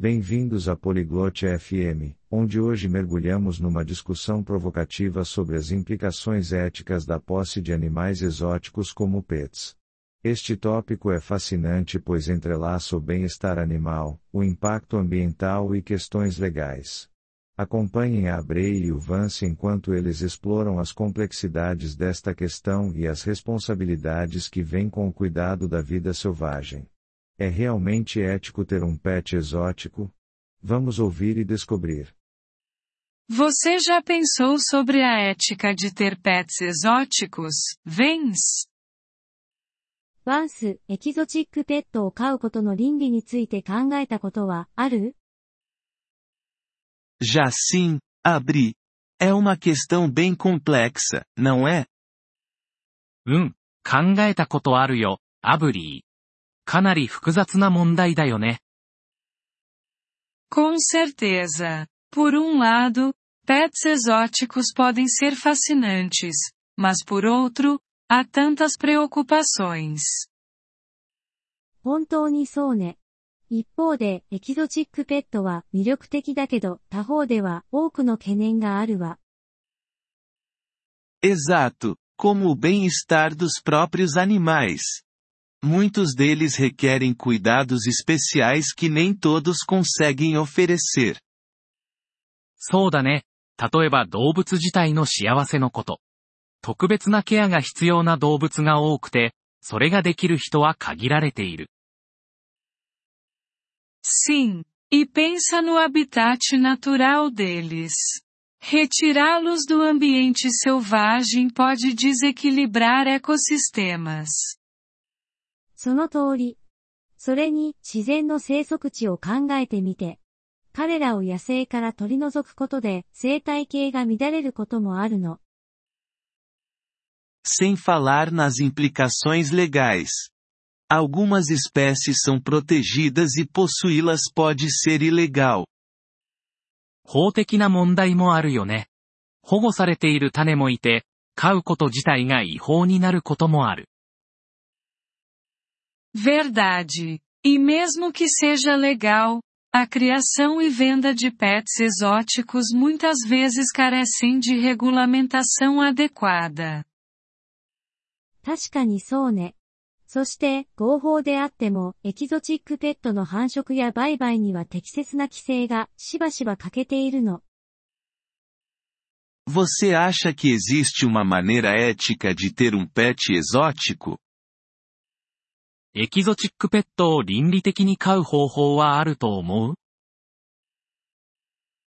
Bem-vindos a Poliglote FM, onde hoje mergulhamos numa discussão provocativa sobre as implicações éticas da posse de animais exóticos como pets. Este tópico é fascinante pois entrelaça o bem-estar animal, o impacto ambiental e questões legais. Acompanhem a Abrei e o Vance enquanto eles exploram as complexidades desta questão e as responsabilidades que vêm com o cuidado da vida selvagem. É realmente ético ter um pet exótico? Vamos ouvir e descobrir. Você já pensou sobre a ética de ter pets exóticos, Vens? ワンス、エキゾチックペットを飼うことの倫理について考えたことはある Já sim, abri. É uma questão bem complexa, não é? うん、考えたことあるよ、アブリー。 かなり複雑な問題だよね。Com certeza. Por um lado, pets exóticos podem ser fascinantes, mas por outro, há tantas preocupações. 本当にそうね。一方で、エキゾチックペットは魅力的だけど、他方では多くの懸念があるわ。Exato, como o bem-estar dos próprios animais. Muitos deles requerem cuidados especiais que nem todos conseguem oferecer. そうだね。例えば動物自体の幸せのこと。特別なケアが必要な動物が多くて、それができる人は限られている。Sim, e pensa no habitat natural deles. Retirá-los do ambiente selvagem pode desequilibrar ecossistemas. その通り。それに、自然の生息地を考えてみて。彼らを野生から取り除くことで生態系が乱れることもあるの。Sem falar nas implicações legais. Algumas espécies são protegidas e possuí-las pode ser ilegal. 法的な問題もあるよね。保護されている種もいて、飼うこと自体が違法になることもある。Verdade. E mesmo que seja legal, a criação e venda de pets exóticos muitas vezes carecem de regulamentação adequada. 確かにそうね。そして、合法であっても、エキゾチックペットの繁殖や売買には適切な規制がしばしば欠けているの。Você acha que existe uma maneira ética de ter um pet exótico? エキゾチックペットを倫理的に飼う方法はあると思う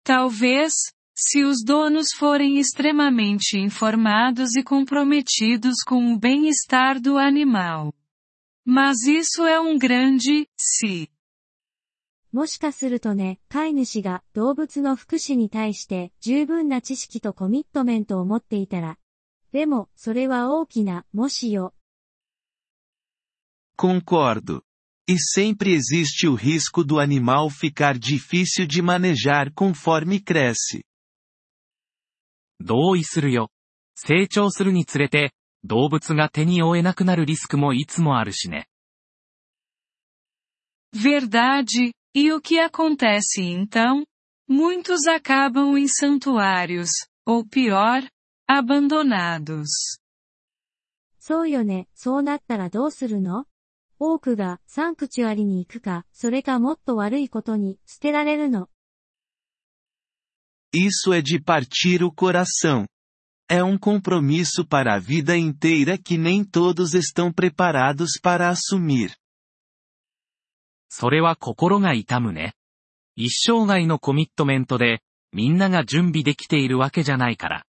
Talvez, se os donos forem extremamente informados e comprometidos com o bem-estar do animal. Mas isso é um grande, se. もしかするとね、飼い主が動物の福祉に対して十分な知識とコミットメントを持っていたら。でも、それは大きな、もしよ。Concordo. E sempre existe o risco do animal ficar difícil de manejar conforme cresce. 同意するよ。成長するにつれて、動物が手に負えなくなるリスクもいつもあるしね。Verdade, e o que acontece então? Muitos acabam em santuários, ou pior, abandonados. そうよね、そうなったらどうするの 多くがサンクチュアリに行くか、それかもっと悪いことに捨てられるの。Isso é de partir o coração. É um compromisso para a vida inteira que nem todos estão preparados para assumir. それは心が痛むね。一生涯のコミットメントで、みんなが準備できているわけじゃないから。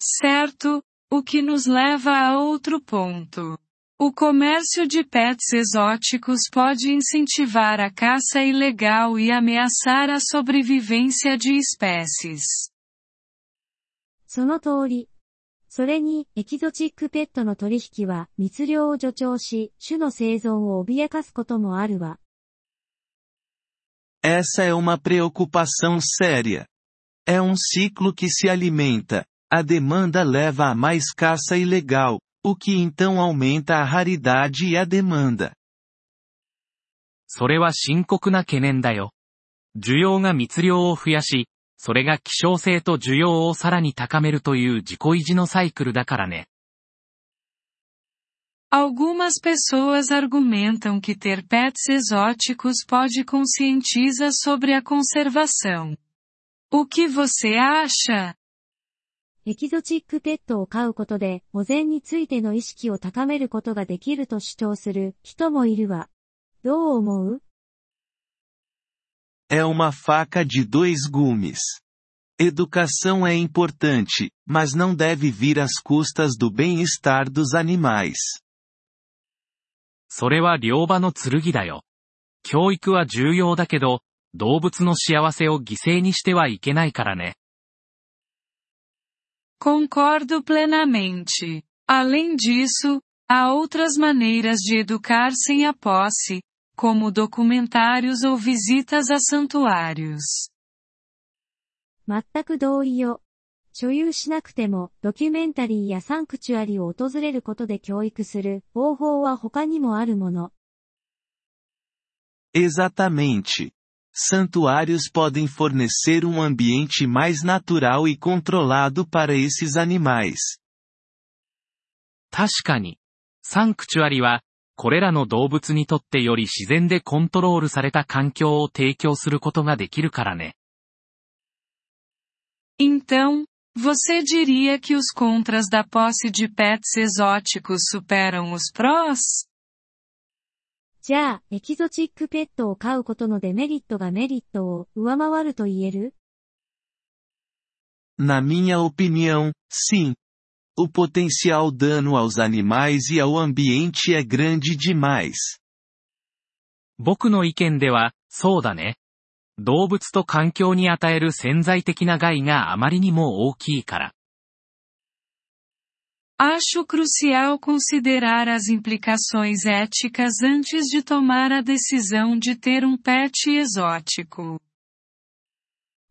Certo, o que nos leva a outro ponto. O comércio de pets exóticos pode incentivar a caça ilegal e ameaçar a sobrevivência de espécies. その通り。それに、エキゾチックペットの取引は密漁を助長し、種の生存を脅かすこともあるわ。Essa é uma preocupação séria. É um ciclo que se alimenta. A demanda leva a mais caça ilegal, o que então aumenta a raridade e a demanda. それは深刻な懸念だよ。需要が密量を増やし、それが希少性と需要をさらに高めるという自己維持のサイクルだからね。Algumas pessoas argumentam que ter pets exóticos pode conscientiza sobre a conservação. O que você acha? エキゾチックペットを飼うことで保全についての意識を高めることができると主張する人もいるわ。どう思う？É uma faca de dois gumes. Educação é importante, mas não deve vir às custas do bem-estar dos animais. それは両刃の剣だよ。教育は重要だけど、動物の幸せを犠牲にしてはいけないからね。Concordo plenamente. Além disso, há outras maneiras de educar sem a posse, como documentários ou visitas a santuários. 全く同意よ。所有しなくても、ドキュメンタリーやサンクチュアリを訪れることで教育する方法は他にもあるもの。Exatamente. Santuários podem fornecer um ambiente mais natural e controlado para esses animais. 確かに。サンクチュアリは、これらの動物にとってより自然でコントロールされた環境を提供することができるからね。Então, você diria que os contras da posse de pets exóticos superam os prós? じゃあ、エキゾチックペットを飼うことのデメリットがメリットを上回ると言える？Na minha opinião, sim. O potencial dano aos animais e ao ambiente é grande demais. 僕の意見では、そうだね。動物と環境に与える潜在的な害があまりにも大きいから。Acho crucial considerar as implicações éticas antes de tomar a decisão de ter um pet exótico.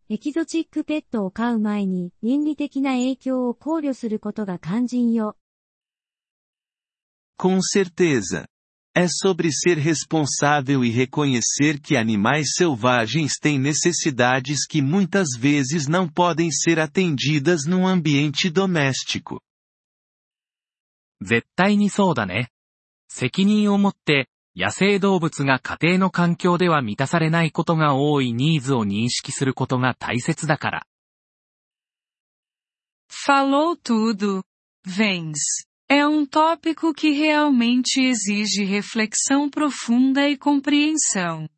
エキゾチックペットを飼う前に倫理的な影響を考慮することが肝心よ。 Com certeza. É sobre ser responsável e reconhecer que animais selvagens têm necessidades que muitas vezes não podem ser atendidas num ambiente doméstico. 絶対にそうだね。責任を持って、野生動物が家庭の環境では満たされないことが多いニーズを認識することが大切だから。Falou tudo. Vence. É um tópico que realmente exige reflexão profunda e compreensão.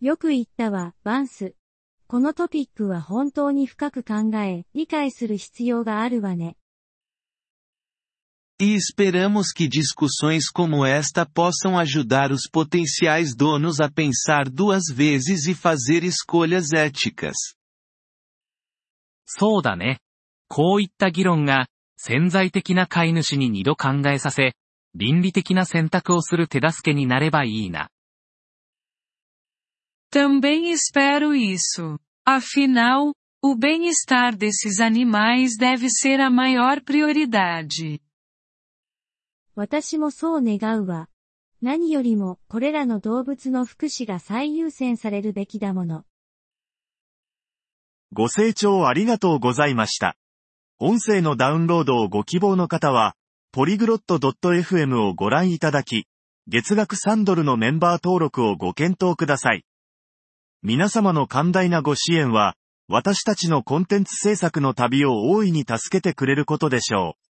よく言ったわ、バンス。このトピックは本当に深く考え、理解する必要があるわね。E esperamos que discussões como esta possam ajudar os potenciais donos a pensar duas vezes e fazer escolhas éticas. そうだね。こういった議論が、潜在的な飼い主に二度考えさせ、倫理的な選択をする手助けになればいいな。 Também espero isso. Afinal, o bem-estar desses animais deve ser a maior prioridade. 私もそう願うわ。何よりも、これらの動物の福祉が最優先されるべきだもの。ご清聴ありがとうございました。音声のダウンロードをご希望の方は、ポリグロット .fm をご覧いただき、月額3ドルのメンバー登録をご検討ください。皆様の寛大なご支援は、私たちのコンテンツ制作の旅を大いに助けてくれることでしょう。